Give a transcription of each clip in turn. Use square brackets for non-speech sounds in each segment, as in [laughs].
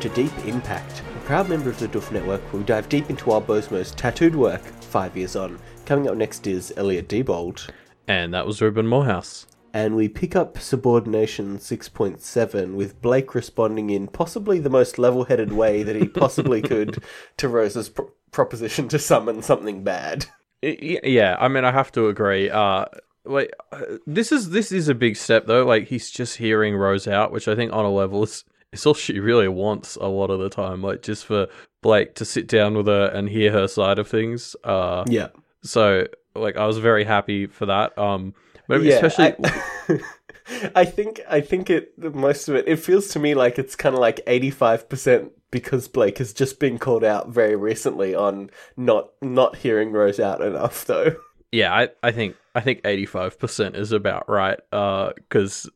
Hello and welcome to Deep In Pact, a proud member of the Duff Network we dive deep into Wildbow's most tattooed work five years on. Coming up next is Elliot Diebold, And that was Ruben Morehouse. and we pick up Subordination 6.7 with Blake responding in possibly the most level headed way that he possibly [laughs] could to Rose's pro- proposition to summon something bad. Yeah, I mean, I have to agree. Uh, like uh, this is this is a big step though. Like he's just hearing Rose out, which I think on a level is is all she really wants a lot of the time. Like just for Blake to sit down with her and hear her side of things. Uh, Yeah. so like I was very happy for that. Um, but yeah, especially I, [laughs] I think I think it most of it it feels to me like it's kind of like eighty five percent because Blake has just been called out very recently on not not hearing Rose out enough though. yeah, I, I think I think eighty five percent is about right. Uh, because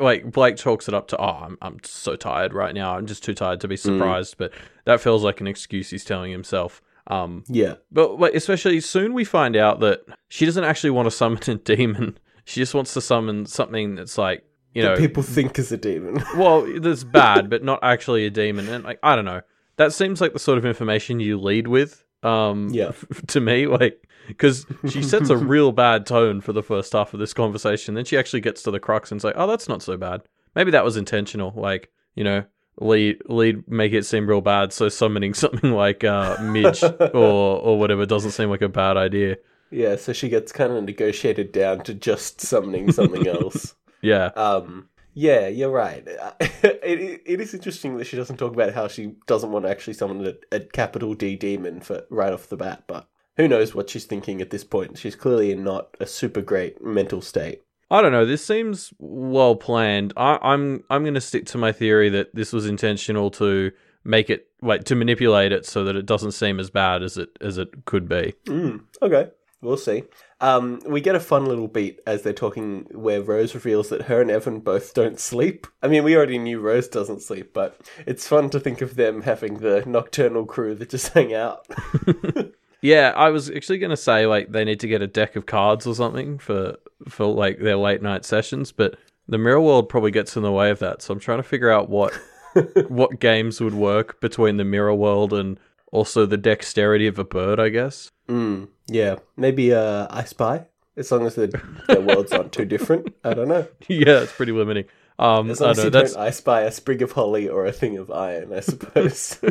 like Blake chalks it up to oh, I'm I'm so tired right now. I'm just too tired to be surprised. But that feels like an excuse he's telling himself. Um, Yeah, but like, especially soon we find out that she doesn't actually want to summon a demon. [laughs] She just wants to summon something that's like you know people think is a demon. [laughs] well, that's bad, but not actually a demon. And like, I don't know. That seems like the sort of information you lead with. Um, Yeah. [laughs] to me, like, because she sets a [laughs] real bad tone for the first half of this conversation. Then she actually gets to the crux and it's like, oh, that's not so bad. Maybe that was intentional. Like, you know, lead lead make it seem real bad. So summoning [laughs] something like uh, Midge or or whatever doesn't seem like a bad idea. yeah, so she gets kind of negotiated down to just summoning something else. Yeah, Um, yeah, you're right. [laughs] It, it is interesting that she doesn't talk about how she doesn't want to actually summon a, a capital D demon for right off the bat, but who knows what she's thinking at this point. She's clearly in not a super great mental state. I don't know. This seems well planned. I, I'm I'm going to stick to my theory that this was intentional to make it like to manipulate it so that it doesn't seem as bad as it as it could be. Mm, okay, we'll see. Um, we get a fun little beat as they're talking where Rose reveals that her and Evan both don't sleep. I mean, we already knew Rose doesn't sleep, but it's fun to think of them having the nocturnal crew that just [laughs] hang out. [laughs] Yeah, I was actually going to say like they need to get a deck of cards or something for for like their late night sessions, but the mirror world probably gets in the way of that. So I'm trying to figure out what [laughs] what games would work between the mirror world and also the dexterity of a bird, I guess. Mm, yeah, maybe uh, I Spy. As long as the, their worlds aren't too different. I don't know. [laughs] yeah, it's pretty limiting. Um, As I long as know you that's don't I Spy a sprig of holly or a thing of iron, I suppose. [laughs] [laughs]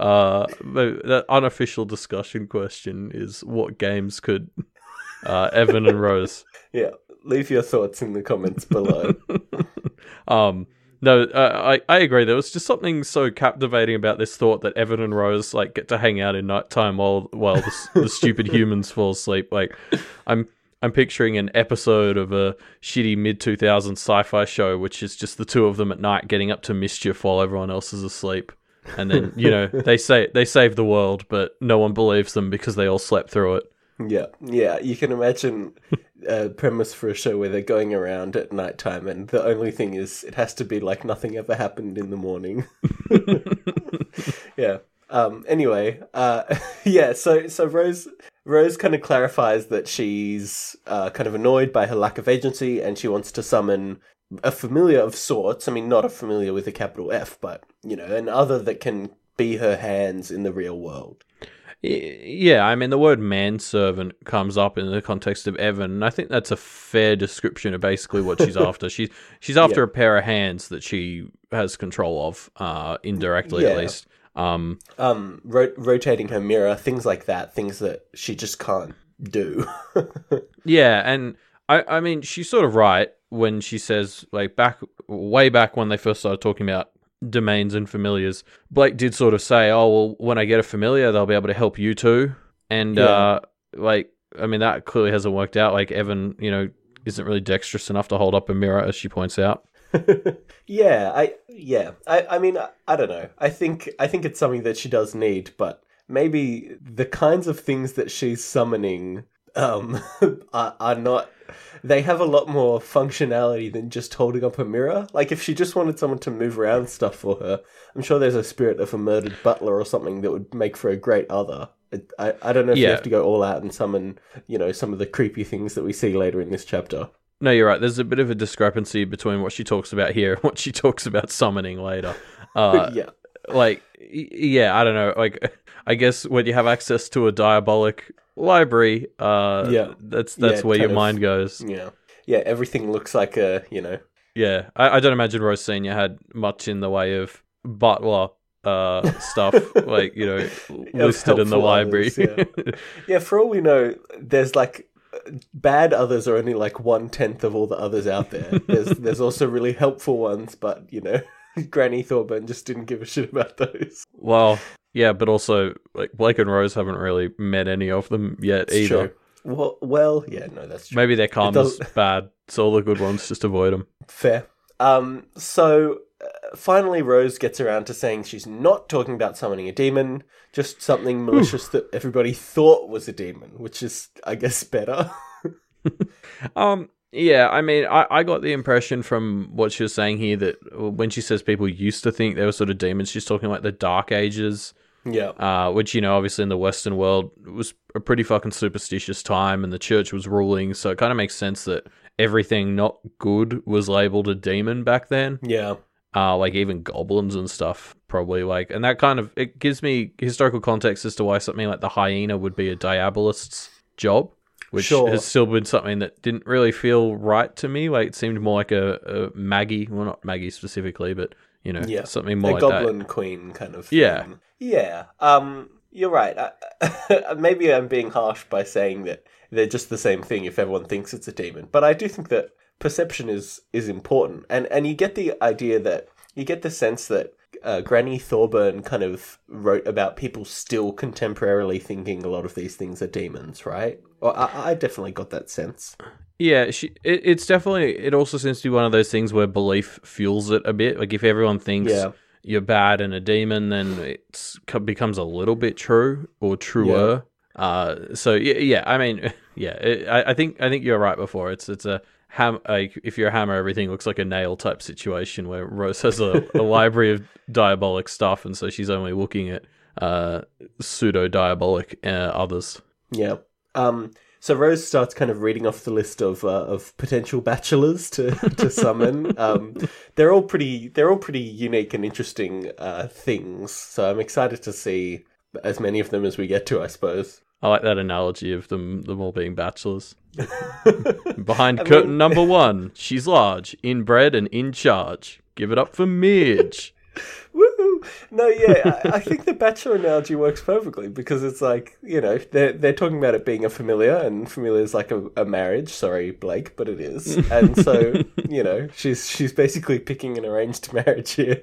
Uh, that unofficial discussion question is what games could uh, Evan and Rose? yeah, leave your thoughts in the comments below. Um, no, uh, I I agree. There was just something so captivating about this thought that Evan and Rose like get to hang out in nighttime while while the, [laughs] the stupid humans fall asleep. Like, I'm. I'm picturing an episode of a shitty mid 2000s sci-fi show, which is just the two of them at night getting up to mischief while everyone else is asleep, and then you know [laughs] they say they save the world, but no one believes them because they all slept through it. Yeah, yeah, you can imagine a premise for a show where they're going around at nighttime, and the only thing is it has to be like nothing ever happened in the morning. [laughs] yeah. Um, anyway, uh, [laughs] yeah. So so Rose Rose kind of clarifies that she's uh, kind of annoyed by her lack of agency, and she wants to summon a familiar of sorts. I mean, not a familiar with a capital F, but you know, an other that can be her hands in the real world. Yeah, I mean the word manservant comes up in the context of Evan, and I think that's a fair description of basically what she's [laughs] after. She's she's after Yeah. a pair of hands that she has control of, uh, indirectly Yeah. at least. Um, Um, ro- rotating her mirror, things like that, things that she just can't do. [laughs] yeah, and I I mean she's sort of right when she says like back way back when they first started talking about domains and familiars. Blake did sort of say, "Oh well, when I get a familiar, they'll be able to help you too," and Yeah. uh, like I mean that clearly hasn't worked out. Like Evan, you know, isn't really dexterous enough to hold up a mirror, as she points out. [laughs] yeah, I yeah, I I mean I, I don't know. I think I think it's something that she does need, but maybe the kinds of things that she's summoning um [laughs] are, are not they have a lot more functionality than just holding up a mirror. Like if she just wanted someone to move around stuff for her, I'm sure there's a spirit of a murdered butler or something that would make for a great other. I I don't know if you have to go all out and summon, you know, some of the creepy things that we see later in this chapter. No, you're right. There's a bit of a discrepancy between what she talks about here and [laughs] what she talks about summoning later. [laughs] Uh, yeah. like yeah i don't know like [laughs] i guess when you have access to a diabolic library uh Yeah. that's that's Yeah, where your of- mind goes Yeah. Yeah, everything looks like a, you know, yeah i, I don't imagine rose senior had much in the way of butler uh [laughs] stuff like you know listed in the library others, yeah. [laughs] yeah, for all we know, there's like bad others are only like one tenth of all the others out there. There's [laughs] there's also really helpful ones, but you know, Granny Thorburn just didn't give a shit about those. well yeah but also like blake and rose haven't really met any of them yet It's either true. Well, well, yeah, no, that's true. maybe their karma's bad so all the good ones just avoid them Fair. Um, so uh, finally, Rose gets around to saying she's not talking about summoning a demon, just something malicious that everybody thought was a demon, which is, I guess, better. [laughs] Um, yeah, I mean, I, I got the impression from what she was saying here that when she says people used to think they were sort of demons, she's talking like the Dark Ages, yeah. uh, which, you know, obviously in the Western world was a pretty fucking superstitious time and the church was ruling. So it kind of makes sense that everything not good was labeled a demon back then. Yeah. Uh, like even goblins and stuff, probably like, and that kind of it gives me historical context as to why something like the hyena would be a diabolist's job, which Sure. has still been something that didn't really feel right to me. Like it seemed more like a, a Maggie, well, not Maggie specifically, but you know, Yeah. something more like a like goblin queen kind of Yeah. thing. yeah um you're right I, [laughs] maybe i'm being harsh by saying that they're just the same thing if everyone thinks it's a demon but i do think that perception is is important and and you get the idea that you get the sense that uh, Granny Thorburn kind of wrote about people still contemporarily thinking a lot of these things are demons, right? Well, I, I definitely got that sense. Yeah, she. It, it's definitely. It also seems to be one of those things where belief fuels it a bit. Like if everyone thinks Yeah. you're bad and a demon, then it becomes a little bit true or truer. Uh, so yeah, yeah. I mean, [laughs] yeah. It, I, I think I think you're right. Before it's it's a ham. Like if you're a hammer, everything looks like a nail type situation where Rose has a, a library of diabolic stuff, and so she's only looking at uh pseudo diabolic uh, others. Yeah. Um, so Rose starts kind of reading off the list of uh, of potential bachelors to [laughs] to summon. um, they're all pretty they're all pretty unique and interesting uh, things. So I'm excited to see as many of them as we get to. I suppose. I like that analogy of them them all being bachelors. [laughs] Behind I curtain mean- number one, she's large, inbred, and in charge. Give it up for Midge. [laughs] Woo! No, yeah, I, I think the bachelor analogy works perfectly because it's like you know they're they're talking about it being a familiar, and familiar is like a, a marriage. Sorry, Blake, but it is, and so [laughs] you know she's she's basically picking an arranged marriage here.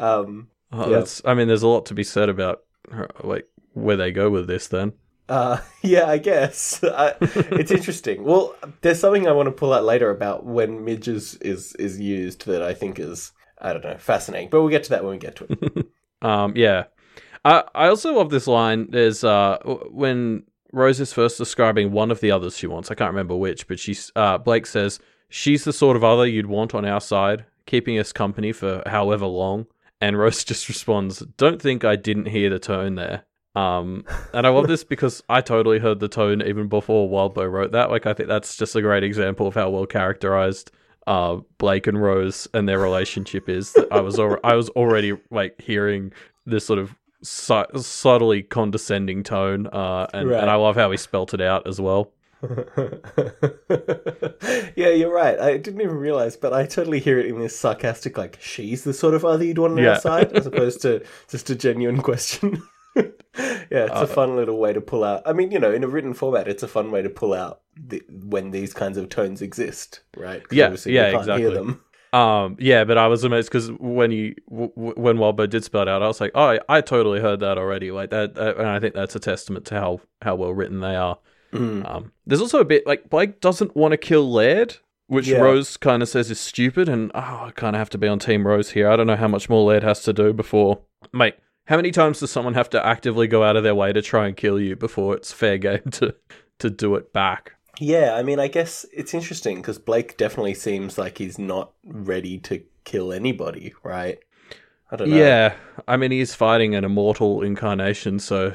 Um, Oh, Yeah. that's. I mean, there's a lot to be said about her, like where they go with this. Then Uh, [laughs] yeah, I guess I, it's [laughs] interesting. Well, there's something I want to pull out later about when Midge is, is is used that I think is I don't know fascinating, but we'll get to that when we get to it. [laughs] Um, yeah. I I also love this line. There's uh when Rose is first describing one of the others she wants. I can't remember which, but she's uh Blake says she's the sort of other you'd want on our side, keeping us company for however long. And Rose just responds, "Don't think I didn't hear the tone there." Um, and I love this [laughs] because I totally heard the tone even before Wildbow wrote that. Like, I think that's just a great example of how well characterized uh, Blake and Rose and their relationship is. That I was al- I was already like hearing this sort of su- subtly condescending tone, uh, and, Right. and I love how he spelt it out as well. [laughs] yeah, you're right. I didn't even realize, but I totally hear it in this sarcastic, like she's the sort of other you'd want on Yeah. our side, as opposed [laughs] to just a genuine question. Yeah, it's Uh, a fun little way to pull out. I mean, you know, in a written format, it's a fun way to pull out the, when these kinds of tones exist, right? Yeah, yeah, you can't hear exactly. Um, yeah, but I was amazed because when you w- w- when Wildbow did spell it out, I was like, oh, I, I totally heard that already. Like that, uh, and I think that's a testament to how how well written they are. Mm. Um, there's also a bit like Blake doesn't want to kill Laird, which Yeah. Rose kind of says is stupid, and oh, I kind of have to be on Team Rose here. I don't know how much more Laird has to do before, mate. How many times does someone have to actively go out of their way to try and kill you before it's fair game to to do it back? Yeah, I mean, I guess it's interesting because Blake definitely seems like he's not ready to kill anybody, right? I don't know. Yeah, I mean he's fighting an immortal incarnation, so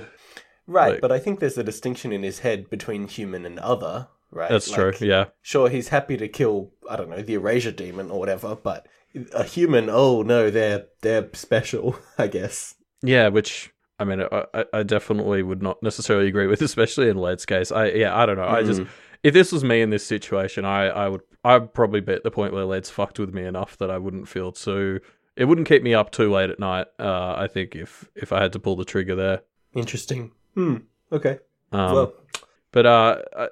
Right, Like- but I think there's a distinction in his head between human and other, right? that's Like, true. Yeah, Sure, he's happy to kill, I don't know, the Erasure Demon or whatever, but a human. Oh no, they're they're special. [laughs] I guess. Yeah, which I mean, I, I- definitely would not necessarily agree with, [laughs] especially in Laird's case. I yeah, I don't know. I just Mm. if this was me in this situation, I I would I'd probably be at the point where Laird's fucked with me enough that I wouldn't feel too. It wouldn't keep me up too late at night. Uh, I think if if I had to pull the trigger there. interesting. Hmm. Okay. Um, well, But uh, uh,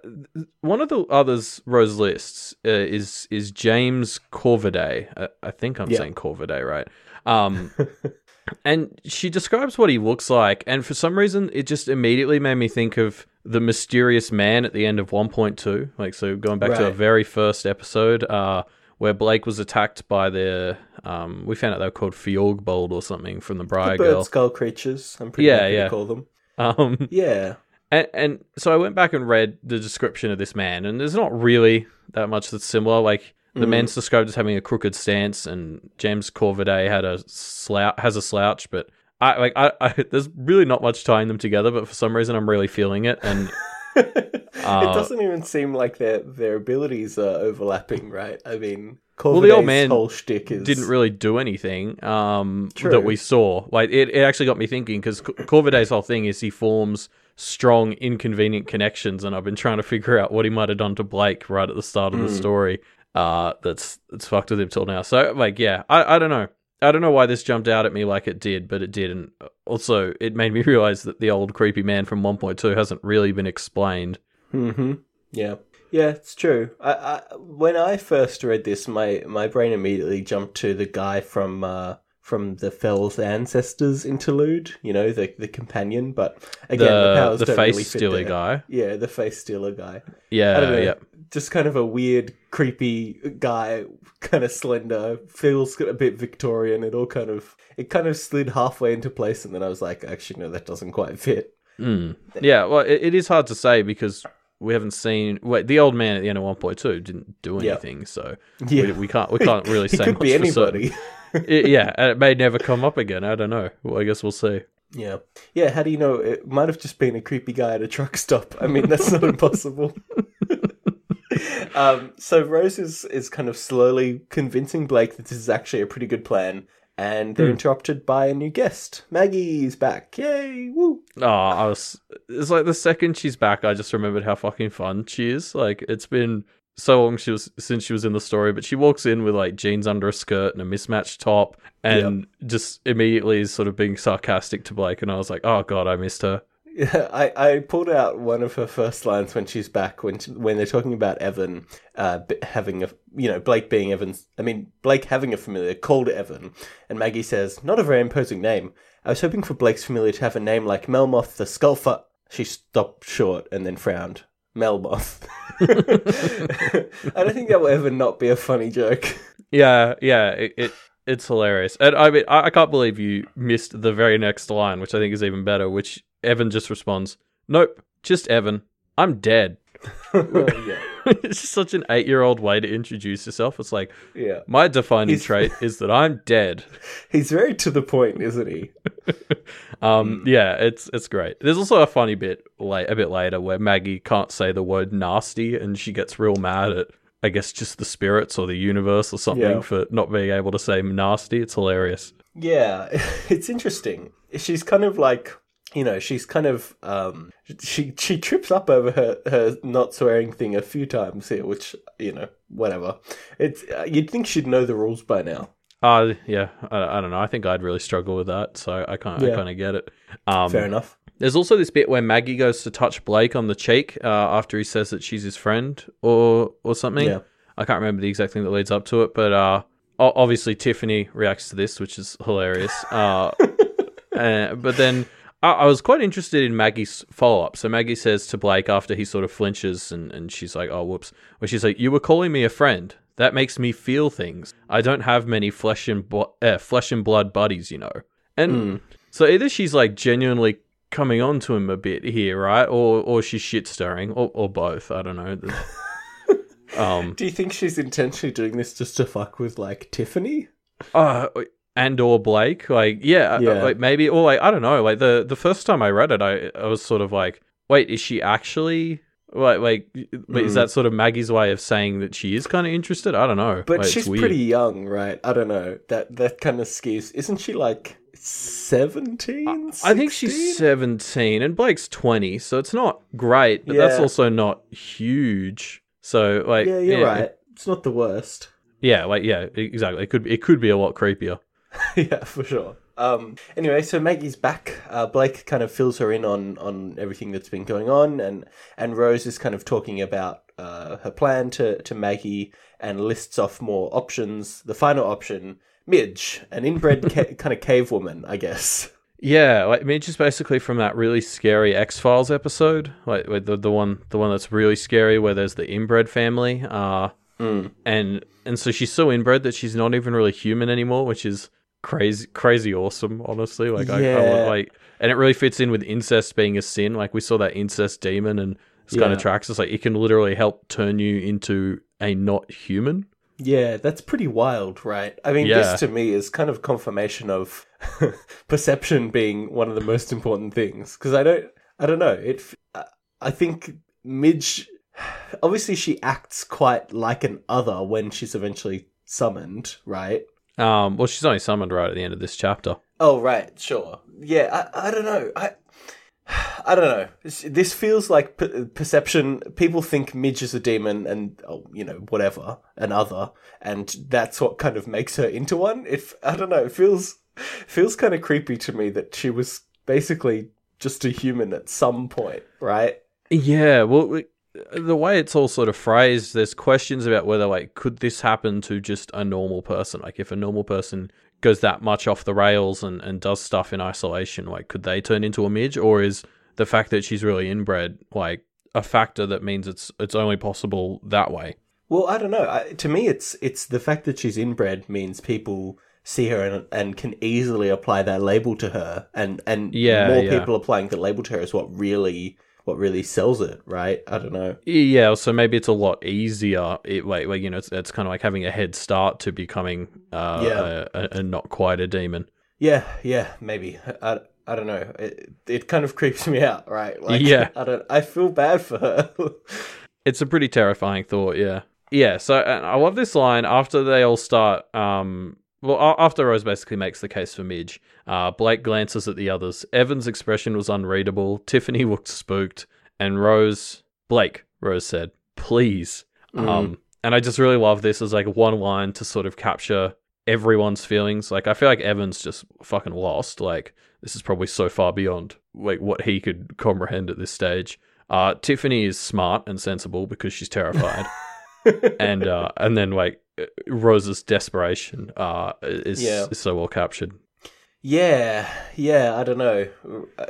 one of the others Rose lists uh, is is James Corvidae. I, I think I'm Yeah. saying Corvidae right. Um, [laughs] and she describes what he looks like, and for some reason, it just immediately made me think of the mysterious man at the end of 1.2. Like, so going back to our very first episode, uh, where Blake was attacked by the um, we found out they were called Fjordbold or something from the Briar the bird Girl. skull creatures. I'm pretty Yeah, yeah. call them. Um, Yeah. and, and so I went back and read the description of this man, and there's not really that much that's similar. Like the Mm. man's described as having a crooked stance, and James Corvidae had a slouch, has a slouch, but I like I, I [laughs] there's really not much tying them together. But for some reason, I'm really feeling it, and [laughs] it Uh, doesn't even seem like their their abilities are overlapping, right? I mean, Well, the old man whole shtick is didn't really do anything um, that we saw. Like it, it actually got me thinking because Corvidae's whole thing is he forms strong, inconvenient connections, and I've been trying to figure out what he might have done to Blake right at the start of the Mm. story. Uh, that's that's fucked with him till now. So like, yeah, I, I don't know. I don't know why this jumped out at me like it did, but it did, and also it made me [laughs] realize that the old creepy man from 1.2 hasn't really been explained. Mm-hmm. Yeah. Yeah, it's true. I, I when I first read this, my my brain immediately jumped to the guy from uh, from the Fell's ancestors interlude. You know, the the companion. But again, the, the powers the don't face really fit stealer there. guy. Yeah, the face stealer guy. Yeah, I don't know. yeah. Just kind of a weird, creepy guy, kind of slender, feels a bit Victorian. It all kind of it kind of slid halfway into place, and then I was like, actually, no, that doesn't quite fit. Mm. Yeah, well, it, it is hard to say because we haven't seen. Wait, the old man at the end of one point two didn't do Yeah. anything, so Yeah, we, we can't we can't [laughs] really say could much be for certain. [laughs] [laughs] anybody. I- yeah, and it may never come up again. I don't know. Well, I guess we'll see. Yeah. Yeah, how do you know? It might have just been a creepy guy at a truck stop. I mean, that's not impossible. [laughs] um, so Rose is, is kind of slowly convincing Blake that this is actually a pretty good plan. And they're Hmm. interrupted by a new guest. Maggie's back. Yay! Woo! Oh, I was. It's like the second she's back, I just remembered how fucking fun she is. Like it's been so long she was since she was in the story, but she walks in with like jeans under a skirt and a mismatched top, and just immediately is sort of being sarcastic to Blake. And I was like, oh god, I missed her. Yeah, [laughs] I, I pulled out one of her first lines when she's back when when they're talking about Evan uh, having a you know Blake being Evan's I mean Blake having a familiar called Evan and Maggie says not a very imposing name I was hoping for Blake's familiar to have a name like Melmoth the Skullfer she stopped short and then frowned Melmoth [laughs] I don't think that will ever not be a funny joke Yeah, yeah, it, it it's hilarious, and I mean, I, I can't believe you missed the very next line, which I think is even better. Which Evan just responds, "Nope, just Evan. I'm dead." [laughs] yeah it's just such an eight-year-old way to introduce yourself. It's like yeah my defining He's- trait is that I'm dead. [laughs] he's very to the point isn't he [laughs] Um, yeah, it's it's great. There's also a funny bit late, a bit later where Maggie can't say the word nasty, and she gets real mad at, I guess, just the spirits or the universe or something Yeah. for not being able to say nasty. It's hilarious. Yeah, it's interesting. She's kind of like, you know, she's kind of um she she trips up over her her not swearing thing a few times here, which, you know, whatever. It's uh, you'd think she'd know the rules by now. Uh yeah, I, I don't know. I think I'd really struggle with that, so I can't. I kind of get it. Um, Fair enough. There's also this bit where Maggie goes to touch Blake on the cheek uh, after he says that she's his friend or or something. Yeah. I can't remember the exact thing that leads up to it, but uh, obviously Tiffany reacts to this, which is hilarious. Uh, uh, [laughs] but then I-, I was quite interested in Maggie's follow up. So Maggie says to Blake after he sort of flinches and, and she's like, oh, whoops. Where she's like, You were calling me a friend. That makes me feel things. I don't have many flesh and, blo- uh, flesh and blood buddies, you know. And Mm. so either she's like genuinely coming on to him a bit here, right? Or or she's shit stirring, or, or both. I don't know. [laughs] um, Do you think she's intentionally doing this just to fuck with like Tiffany? uh, and or Blake, like yeah, Yeah. yeah. like maybe or like I don't know. Like the the first time I read it, I I was sort of like, wait, is she actually Like, like wait, is Mm. that sort of Maggie's way of saying that she is kind of interested? I don't know. But Like, she's pretty young, right? I don't know. That that kind of skews. Isn't she like seventeen? I think she's 17 and Blake's 20, so it's not great, but that's also not huge. So like Yeah, you're right. It's not the worst. Yeah, like yeah, exactly. It could it could be a lot creepier. [laughs] yeah, for sure. Um, anyway, so Maggie's back. Uh, Blake kind of fills her in on, on everything that's been going on, and, and Rose is kind of talking about uh, her plan to, to Maggie and lists off more options. The final option, Midge, an inbred [laughs] ca- kind of cave woman, I guess. Yeah, like Midge is basically from that really scary X Files episode, like the the one the one that's really scary where there's the inbred family. Uh Mm. and and so she's so inbred that she's not even really human anymore, which is crazy crazy awesome, honestly. Like I, I want like and it really fits in with incest being a sin. Like we saw that incest demon and this kind of tracks us like it can literally help turn you into a not human. Yeah, that's pretty wild, right? I mean, Yeah. this to me is kind of confirmation of [laughs] perception being one of the most important things. Because I don't, I don't know. It, I think Midge, [sighs] obviously, she acts quite like an other when she's eventually summoned, right? Um well she's only summoned right at the end of this chapter. Oh, right, sure. Yeah, I, I don't know. I, I don't know. This, this feels like p- perception. People think Midge is a demon, and oh, you know, whatever, an other, and that's what kind of makes her into one. If I don't know, it feels feels kind of creepy to me that she was basically just a human at some point, right? Yeah, well, we- the way it's all sort of phrased, there's questions about whether, like, could this happen to just a normal person? Like, if a normal person goes that much off the rails and, and does stuff in isolation, like, could they turn into a midge? Or is the fact that she's really inbred, like, a factor that means it's it's only possible that way? Well, I don't know. I, to me, it's it's the fact that she's inbred means people see her and, and can easily apply that label to her, and and Yeah, more yeah. people applying the label to her is what really what really sells it, right? I don't know. Yeah, so maybe it's a lot easier. It, like, like you know, it's, it's kind of like having a head start to becoming uh, Yeah. a, a, a not quite a demon. Yeah, yeah, maybe. I, I don't know. It, it kind of [laughs] creeps me out, right? Like, Yeah. I don't. I feel bad for her. [laughs] It's a pretty terrifying thought, yeah. Yeah, so I love this line after they all start. Um, well, after Rose basically makes the case for Midge, uh, Blake glances at the others. Evan's expression was unreadable. Tiffany looked spooked, and Rose, Blake, Rose said, "Please." Mm. Um, and I just really love this as like one line to sort of capture everyone's feelings. Like I feel like Evan's just fucking lost. Like this is probably so far beyond like what he could comprehend at this stage. Uh, Tiffany is smart and sensible because she's terrified, [laughs] and uh, and then like Rose's desperation uh, is, Yeah. is so well captured. Yeah, yeah, I don't know.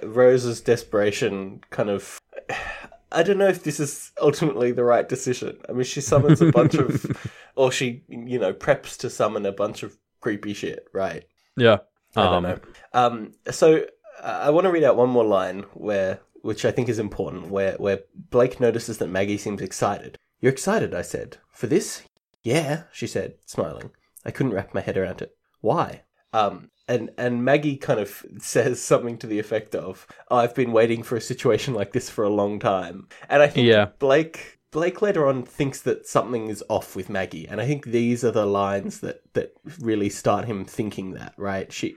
Rose's desperation kind of. I don't know if this is ultimately the right decision. I mean, she summons a bunch of. [laughs] Or she, you know, preps to summon a bunch of creepy shit, right? Yeah, I don't Um, know. Um, so I want to read out one more line where, which I think is important, where where Blake notices that Maggie seems excited. You're excited, I said. For this? Yeah, she said, smiling. I couldn't wrap my head around it. Why? Um, and and Maggie kind of [laughs] says something to the effect of, oh, "I've been waiting for a situation like this for a long time." And I think Yeah. Blake Blake later on thinks that something is off with Maggie, and I think these are the lines that that really start him thinking that. Right? She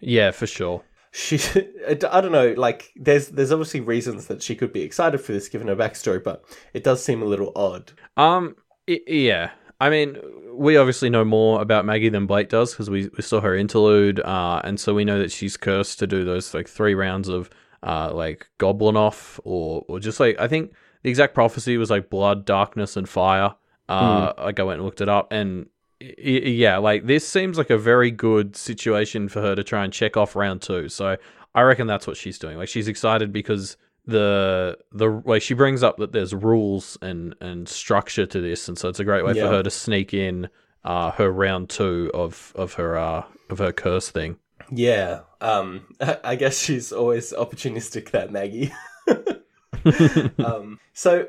yeah, for sure. she [laughs] I don't know like there's there's obviously reasons that she could be excited for this given her backstory but it does seem a little odd Um, i yeah. I mean, we obviously know more about Maggie than Blake does because we, we saw her interlude, uh, and so we know that she's cursed to do those like three rounds of uh, like goblin off, or or just like I think the exact prophecy was like blood, darkness, and fire. Uh, like I went and looked it up, and yeah, like this seems like a very good situation for her to try and check off round two. So I reckon that's what she's doing. Like she's excited because the the like she brings up that there's rules and and structure to this, and so it's a great way Yeah. for her to sneak in uh her round two of of her uh of her curse thing. yeah um [laughs] i guess she's always opportunistic that maggie [laughs] [laughs] um so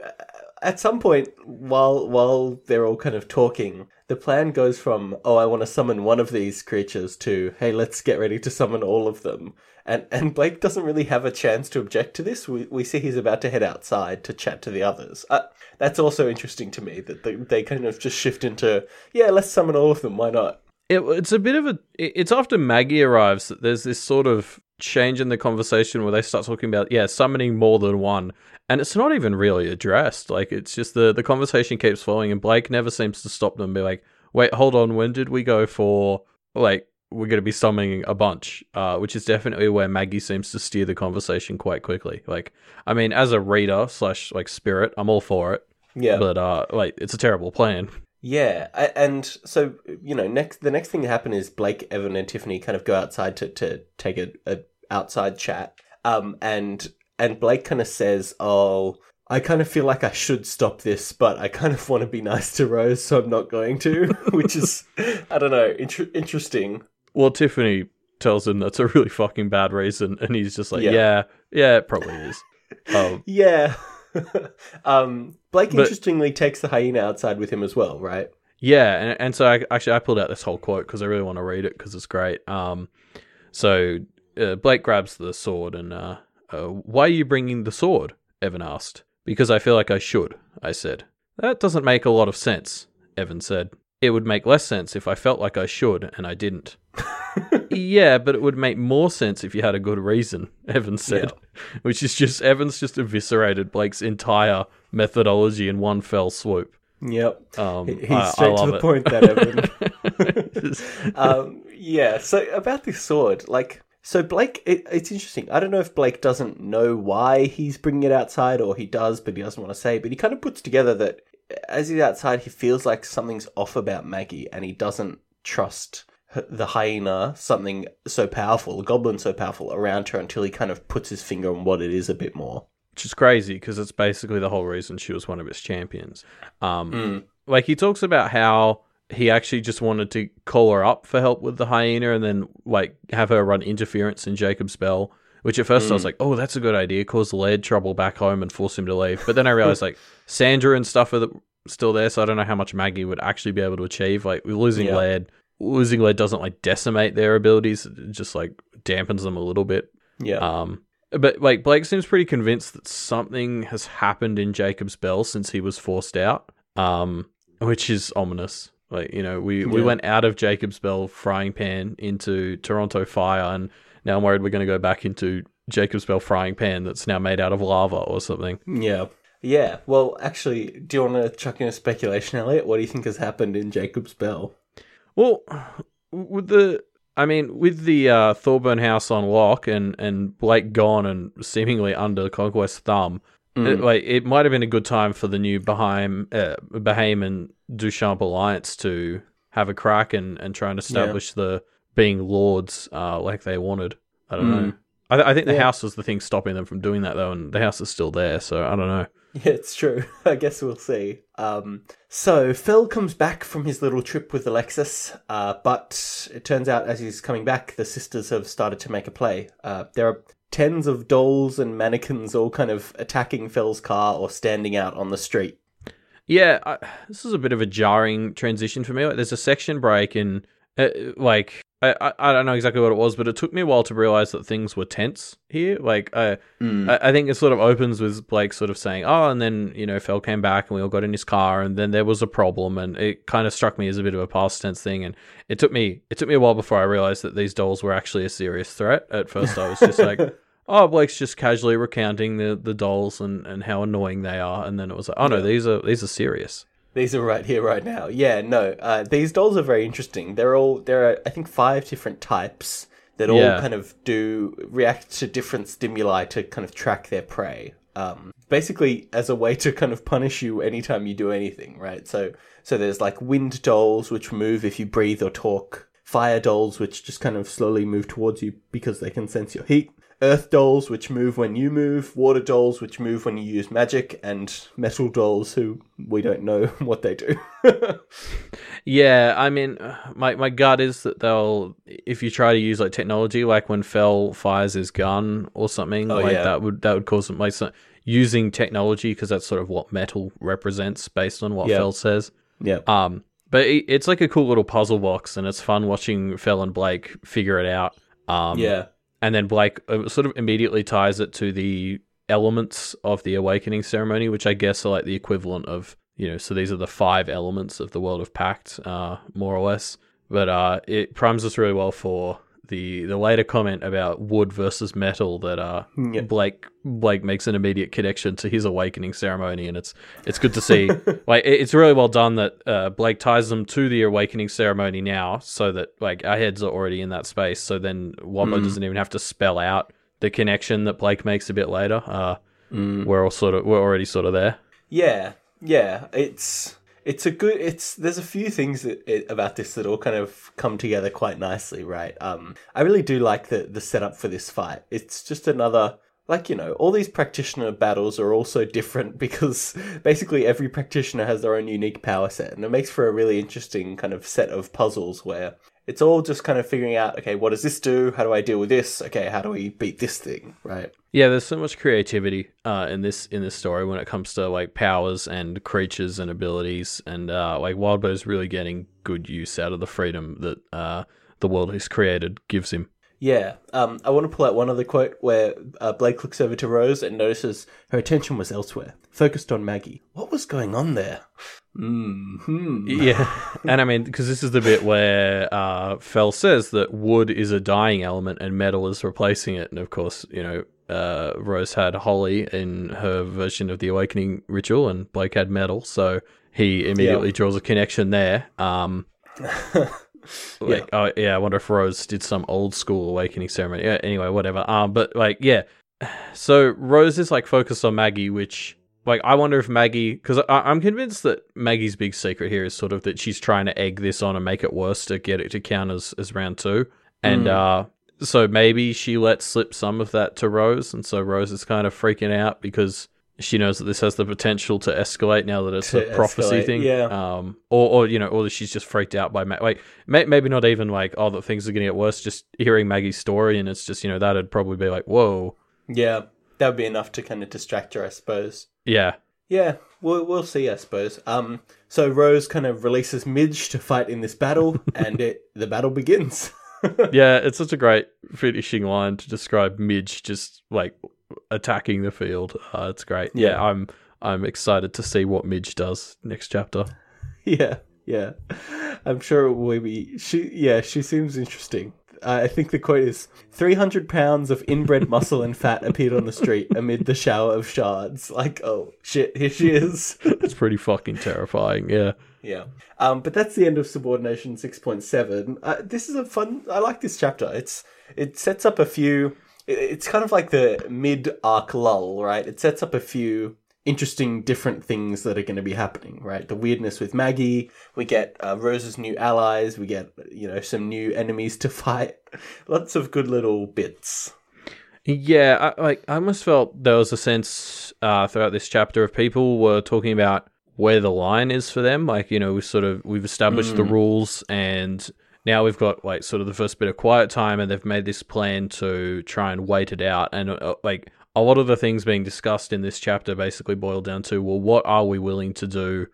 at some point, while while they're all kind of talking, the plan goes from "Oh, I want to summon one of these creatures" to "Hey, let's get ready to summon all of them." And and Blake doesn't really have a chance to object to this. We we see he's about to head outside to chat to the others. Uh, that's also interesting to me that they, they kind of just shift into yeah, let's summon all of them. Why not? It, it's a bit of a. It's after Maggie arrives that there's this sort of change in the conversation where they start talking about yeah summoning more than one, and it's not even really addressed. Like it's just the the conversation keeps flowing, and Blake never seems to stop them. And be like, wait, hold on, when did we go for like we're going to be summoning a bunch, uh, which is definitely where Maggie seems to steer the conversation quite quickly. Like, I mean, as a reader slash like spirit, I'm all for it. Yeah, but uh, like it's a terrible plan. Yeah, I, and so you know, next the next thing to happen is Blake, Evan, and Tiffany kind of go outside to to take a, a outside chat. Um, and and Blake kind of says, "Oh, I kind of feel like I should stop this, but I kind of want to be nice to Rose, so I'm not going to." [laughs] Which is, I don't know, inter- interesting. Well, Tiffany tells him that's a really fucking bad reason, and he's just like, "Yeah, yeah, yeah it probably is." [laughs] Um, yeah. [laughs] um, Blake but, interestingly takes the hyena outside with him as well, right? Yeah, and, and so I, actually I pulled out this whole quote because I really want to read it because it's great. Um, so uh, Blake grabs the sword and uh, uh, why are you bringing the sword? Evan asked. Because I feel like I should, I said. That doesn't make a lot of sense, Evan said. It would make less sense if I felt like I should and I didn't. [laughs] yeah, but it would make more sense if you had a good reason, Evan said. Yeah. [laughs] Which is just, Evan's just eviscerated Blake's entire methodology in one fell swoop. Yep. Um, He's I, straight I to the it. point, that Evan. [laughs] um, yeah, so about this sword, like, so Blake, it, it's interesting. I don't know if Blake doesn't know why he's bringing it outside, or he does, but he doesn't want to say. But he kind of puts together that as he's outside, he feels like something's off about Maggie, and he doesn't trust the hyena, something so powerful, a goblin so powerful around her, until he kind of puts his finger on what it is a bit more. Which is crazy because it's basically the whole reason she was one of his champions. Um, mm. Like he talks about how he actually just wanted to call her up for help with the hyena and then like have her run interference in Jacob's bell. Which at first mm. I was hmm. like, oh, that's a good idea. Cause Laird trouble back home and force him to leave. But then I realized like Sandra and stuff are still there, so I don't know how much Maggie would actually be able to achieve. Like losing yeah. Laird, losing Laird doesn't like decimate their abilities; it just like dampens them a little bit. Yeah. Um. But like Blake seems pretty convinced that something has happened in Jacob's bell since he was forced out. Um, which is ominous. Like you know, we yeah. we went out of Jacob's Bell frying pan into Toronto Fire, and now I'm worried we're going to go back into Jacob's Bell frying pan that's now made out of lava or something. Yeah, yeah. Well, actually, do you want to chuck in a speculation, Elliot? What do you think has happened in Jacob's Bell? Well, with the I mean, with the uh, Thorburn house on lock and, and Blake gone and seemingly under Conquest thumb, Mm. It, like it might have been a good time for the new Behaim, uh, Behaim and Duchamp alliance to have a crack and, and try and establish yeah. the being lords uh, like they wanted. I don't mm. know. I, I, think the yeah. house was the thing stopping them from doing that though, and the house is still there. So I don't know. [laughs] Yeah, it's true. [laughs] I guess we'll see. Um, so Phil comes back from his little trip with Alexis, uh, but it turns out as he's coming back, the sisters have started to make a play. Uh, there are tens of dolls and mannequins all kind of attacking Phil's car or standing out on the street. Yeah, I, this is a bit of a jarring transition for me. Like, there's a section break, and uh, like I, I don't know exactly what it was, but it took me a while to realize that things were tense here. Like, I, mm. I, I think it sort of opens with Blake sort of saying, "Oh," and then you know, Phil came back and we all got in his car, and then there was a problem, and it kind of struck me as a bit of a past tense thing, and it took me it took me a while before I realized that these dolls were actually a serious threat. At first, I was just like. [laughs] oh, Blake's just casually recounting the, the dolls and, and how annoying they are, and then it was like, oh no, these are these are serious. These are right here, right now. Yeah, no, uh, these dolls are very interesting. They're all there are I think five different types that all kind of do react to different stimuli to kind of track their prey. Um, basically, as a way to kind of punish you anytime you do anything, right? So, so there's like wind dolls which move if you breathe or talk. Fire dolls which just kind of slowly move towards you because they can sense your heat earth dolls which move when you move, water dolls which move when you use magic, and metal dolls who we don't know [laughs] what they do. yeah, I mean, my my gut is that they'll if you try to use like technology, like when Fell fires his gun or something, oh, like yeah. that would that would cause them like so, using technology because that's sort of what metal represents based on what Yeah. Fell says. Yeah. Um, but it, it's like a cool little puzzle box, and it's fun watching Fell and Blake figure it out. Um, yeah. And then Blake sort of immediately ties it to the elements of the awakening ceremony, which I guess are like the equivalent of you know. So these are the five elements of the world of Pact, uh, more or less. But uh, it primes us really well for the the later comment about wood versus metal that uh Yeah. Blake Blake makes an immediate connection to his awakening ceremony, and it's it's good to see. [laughs] like it's really well done that uh, Blake ties them to the awakening ceremony now, so that like our heads are already in that space. So then Wildbow Mm. doesn't even have to spell out the connection that Blake makes a bit later. Uh, Mm. we're all sort of we're already sort of there. Yeah, yeah. It's it's a good. It's there's a few things that, it, about this that all kind of come together quite nicely, right? Um, I really do like the the setup for this fight. It's just another. Like, you know, all these practitioner battles are also different [laughs] because basically every practitioner has their own unique power set, and it makes for a really interesting kind of set of puzzles where it's all just kind of figuring out, okay, what does this do? How do I deal with this? Okay, how do we beat this thing? Right? Yeah, there's so much creativity uh, in this in this story when it comes to like powers and creatures and abilities, and uh, like Wildbow's really getting good use out of the freedom that uh, the world he's created gives him. Yeah, um, I want to pull out one other quote where uh, Blake looks over to Rose and notices her attention was elsewhere, focused on Maggie. What was going on there? Hmm. Yeah, and I mean because this is the bit where uh, Fell says that wood is a dying element and metal is replacing it, and of course, you know. Uh, Rose had Holly in her version of the awakening ritual, and Blake had metal, so he immediately draws a connection there. Um, [laughs] like oh yeah i wonder if rose did some old school awakening ceremony yeah, anyway whatever um but like yeah so rose is like focused on maggie which like i wonder if maggie because i'm convinced that maggie's big secret here is sort of that she's trying to egg this on and make it worse to get it to count as, as round two and Mm. uh so maybe she lets slip some of that to rose and so rose is kind of freaking out because she knows that this has the potential to escalate now that it's To a prophecy escalate, thing yeah. um or, or you know or that she's just freaked out by Ma- like may- maybe not even like oh that things are gonna get worse just hearing maggie's story and it's just you know that'd probably be like whoa Yeah, that would be enough to kind of distract her, I suppose. yeah Yeah, we'll we'll see, I suppose. Um, so Rose kind of releases Midge to fight in this battle, [laughs] and it the battle begins. [laughs] yeah it's such a great finishing line to describe midge just like attacking the field uh, it's great yeah. Yeah. i'm i'm excited to see what midge does next chapter [laughs] yeah, yeah. I'm sure it will be. She, yeah, she seems interesting. Uh, I think the quote is 300 pounds of inbred muscle and fat appeared on the street amid the shower of shards. Like, oh, shit, here she is. it's pretty fucking terrifying yeah yeah. Um, but that's the end of Subordination 6.7. Uh, this is a fun. I like this chapter. It's It sets up a few. it- It's kind of like the mid arc lull, right? It sets up a few interesting different things that are going to be happening right the weirdness with maggie we get uh, rose's new allies we get you know some new enemies to [laughs] fight lots of good little bits Yeah, I, like I almost felt there was a sense uh, throughout this chapter of people were talking about where the line is for them. Like you know, we sort of we've established the rules, and now we've got like sort of the first bit of quiet time, and they've made this plan to try and wait it out. And uh, like a lot of the things being discussed in this chapter basically boil down to well, what are we willing to do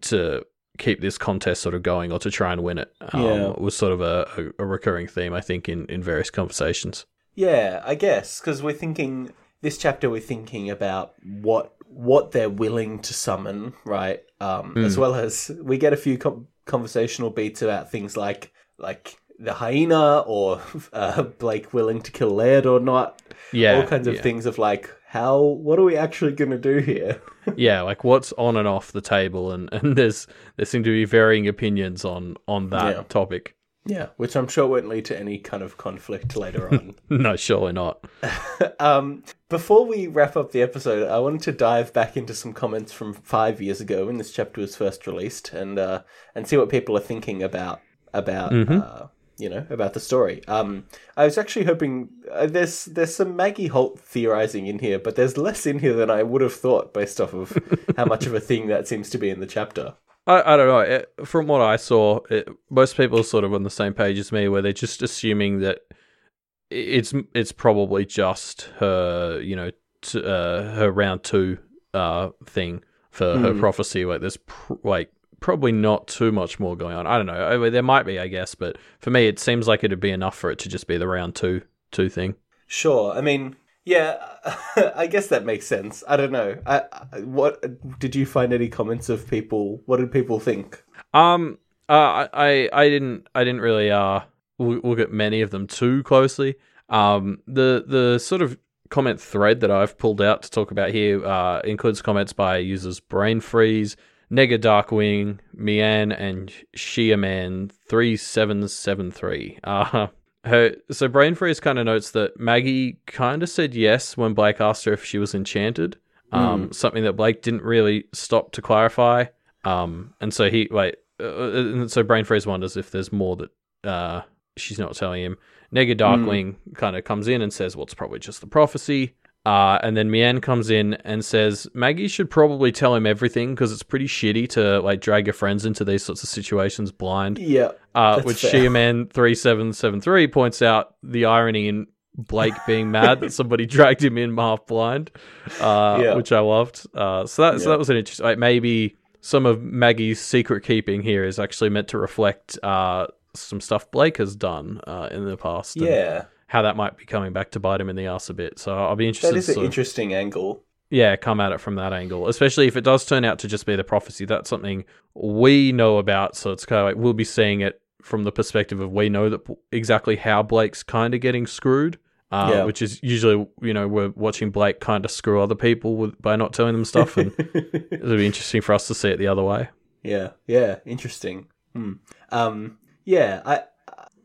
to keep this contest sort of going or to try and win it? Um, Yeah. was sort of a, a, recurring theme I think in in various conversations. Yeah, I guess because we're thinking this chapter. We're thinking about what what they're willing to summon, right? Um, As well as we get a few com- conversational beats about things like like the hyena or [laughs] uh, Blake willing to kill Laird or not. Yeah, all kinds of yeah. things of like how what are we actually going to do here? [laughs] yeah, like what's on and off the table, and, and there's there seem to be varying opinions on on that Yeah. topic. yeah, which I'm sure won't lead to any kind of conflict later on. [laughs] No, surely not. [laughs] um, before we wrap up the episode, I wanted to dive back into some comments from five years ago when this chapter was first released, and uh, and see what people are thinking about about uh, you know about the story. Um, I was actually hoping uh, there's there's some Maggie Holt theorizing in here, but there's less in here than I would have thought based off of how much of a thing that seems to be in the chapter. I, I don't know. It, from what I saw, it, most people are sort of on the same page as me, where they're just assuming that it's it's probably just her, you know, t- uh, her round two uh, thing for her Hmm. prophecy. Like there's pr- like probably not too much more going on. I don't know. I mean, there might be, I guess, but for me, it seems like it'd be enough for it to just be the round two two thing. Sure. I mean, yeah, [laughs] I guess that makes sense. I don't know. I, I, what did you find any comments of people? What did people think? Um, uh, I I didn't I didn't really uh look at many of them too closely. Um, the the sort of comment thread that I've pulled out to talk about here uh includes comments by users Brain Freeze, Nega Darkwing, Mian, and seven seven three. Uh her so Brain Freeze kind of notes that Maggie kind of said yes when Blake asked her if she was enchanted. Um, something that Blake didn't really stop to clarify. Um, and so he wait, uh, and so Brain Freeze wonders if there's more that uh she's not telling him. Nega Darkwing kind of comes in and says, "Well, it's probably just the prophecy." Uh, and then Mian comes in and says Maggie should probably tell him everything because it's pretty shitty to like drag your friends into these sorts of situations blind. Yeah. Uh, which fair. Shiaman three seven seven three points out the irony in Blake being mad that somebody [laughs] dragged him in half blind, uh, Yeah. which I loved. Uh, so that so Yeah. that was an interesting. Like maybe some of Maggie's secret keeping here is actually meant to reflect uh, some stuff Blake has done uh, in the past. and Yeah. How that might be coming back to bite him in the ass a bit. So I'll be interested. That is an sort of- interesting angle. yeah, come at it from that angle, especially if it does turn out to just be the prophecy. That's something we know about, so it's kind of like we'll be seeing it from the perspective of we know that exactly how Blake's kind of getting screwed. Uh, Yeah. Which is usually, you know, we're watching Blake kind of screw other people with, by not telling them stuff, and [laughs] it'll be interesting for us to see it the other way. Yeah, yeah, interesting. Hmm. Um, yeah, I,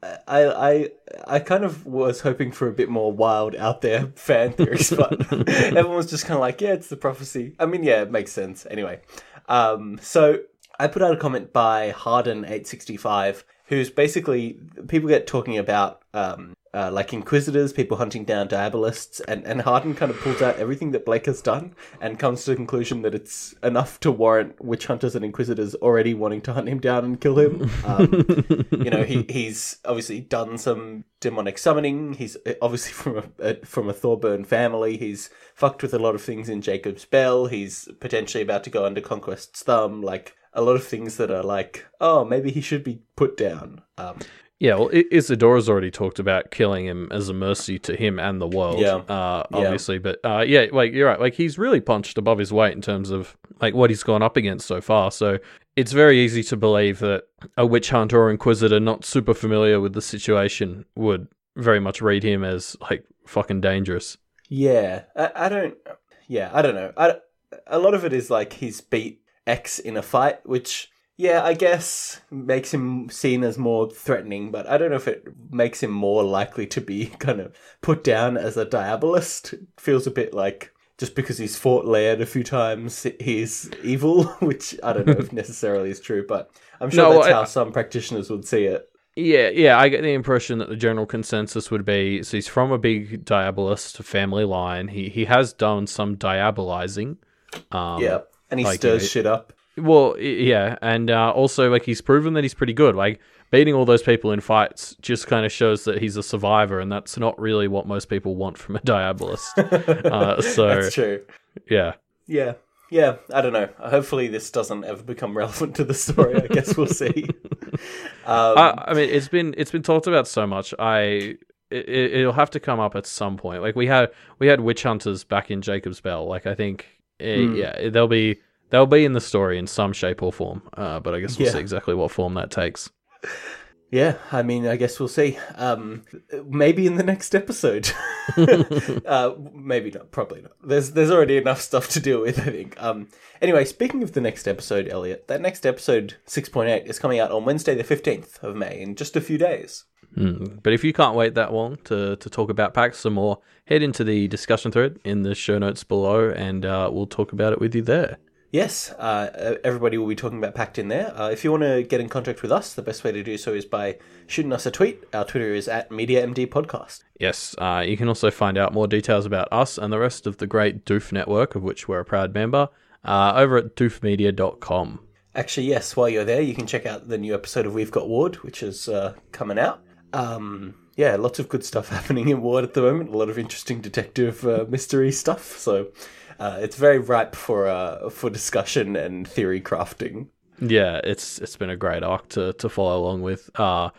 I, I, I kind of was hoping for a bit more wild, out there [laughs] fan theories, but [laughs] everyone was just kind of like, yeah, it's the prophecy. I mean, yeah, it makes sense. Anyway, um, so I put out a comment by Harden865, who's basically people get talking about um, uh, like inquisitors, people hunting down diabolists, and, and Harden kind of pulls out everything that Blake has done and comes to the conclusion that it's enough to warrant witch hunters and inquisitors already wanting to hunt him down and kill him. Um, [laughs] you know, he he's obviously done some demonic summoning. He's uh, obviously [laughs] from a, a from a Thorburn family. He's fucked with a lot of things in Jacob's Bell. He's potentially about to go under Conquest's thumb. Like a lot of things that are like, oh, maybe he should be put down. Um, Yeah, well, Isadora's already talked about killing him as a mercy to him and the world. Yeah. uh, Yeah. obviously, but uh, yeah, like you're right. Like he's really punched above his weight in terms of like what he's gone up against so far. So it's very easy to believe that a witch hunter or inquisitor not super familiar with the situation would very much read him as like fucking dangerous. Yeah, I, I don't. Yeah, I don't know. I, a lot of it is like he's beat X in a fight, which yeah, I guess makes him seen as more threatening. But I don't know if it makes him more likely to be [laughs] kind of put down as a diabolist. It feels a bit like just because he's fought Laird a few times, he's evil, [laughs] which I don't know if [laughs] necessarily is true. But I'm sure No, that's I- how some practitioners would see it. Yeah, yeah, I get the impression that the general consensus would be so he's from a big diabolist family line. He he has done some diabolizing. Um, yeah, and he like, stirs you know, shit up. Well, yeah, and uh, also like he's proven that he's pretty good. Like beating all those people in fights just kind of shows that he's a survivor, and that's not really what most people want from a [laughs] diabolist. uh, so That's true. yeah, Yeah. Yeah, I don't know. Hopefully, this doesn't ever become relevant to the story. I guess we'll see. [laughs] Um, I, I mean it's been it's been talked about so much. I it, it'll have to come up at some point. Like we had we had witch hunters back in Jacob's Bell. Like I think eh, Hmm. yeah they'll be they'll be in the story in some shape or form. Uh, but I guess we'll Yeah. see exactly what form that takes. yeah, I mean, I guess we'll see. Um, maybe in the next episode. [laughs] uh, maybe not. Probably not. There's there's already enough stuff to deal with. I think. Um, anyway, speaking of the next episode, Elliot, that next episode six point eight is coming out on Wednesday, the fifteenth of May, in just a few days. Hmm. But if you can't wait that long to, to talk about Pact some more, head into the discussion thread in the show notes below and uh, we'll talk about it with you there. Yes, uh, everybody will be talking about Pact in there. Uh, if you want to get in contact with us, the best way to do so is by shooting us a tweet. Our Twitter is at MediaMD Podcast. Yes, uh, you can also find out more details about us and the rest of the great Doof network, of which we're a proud member, uh, over at doofmedia.com. Actually, yes, while you're there, you can check out the new episode of We've Got Ward, which is uh, coming out. Um, yeah, lots of good stuff [laughs] happening in Ward at the moment. A lot of interesting detective uh, mystery stuff. So uh, it's very ripe for uh, for discussion and theory crafting. Yeah, it's it's been a great arc to to follow along with. Uh,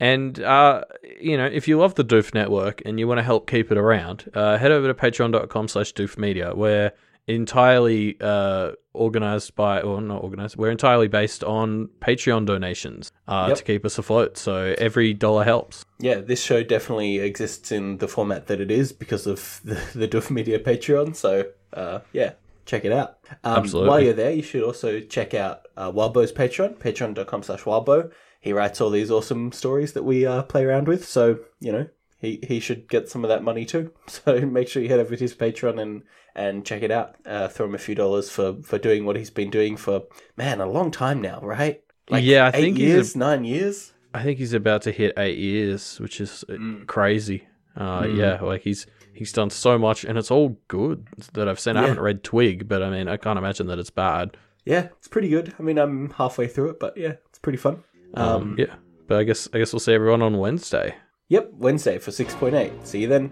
and uh, you know, if you love the Doof Network and you want to help keep it around, uh, head over to patreon.com slash doofmedia, where entirely uh, organized by, or not organized, we're entirely based on Patreon donations uh, Yep. to keep us afloat. So every dollar helps. Yeah, this show definitely exists in the format that it is because of the, the Doof Media Patreon. So, uh, yeah, check it out. Um, Absolutely. While you're there, you should also check out uh, Wildbow's Patreon, patreon.com slash Wildbow. He writes all these awesome stories that we uh, play around with. So, you know, he, he should get some of that money too. [laughs] So make sure you head over to his Patreon and, and check it out. Uh, throw him a few dollars for, for doing what he's been doing for, man, a long time now, right? Yeah, I eight think he's a- years, nine years. I think he's about to hit eight years, which is uh, crazy. Uh, Yeah, like he's he's done so much, and it's all good that I've seen. I haven't read Twig, but I mean, I can't imagine that it's bad. Yeah, it's pretty good. I mean, I'm halfway through it, but yeah, it's pretty fun. Um, yeah, but I guess I guess we'll see everyone on Wednesday. Yep, Wednesday for 6.8. See you then.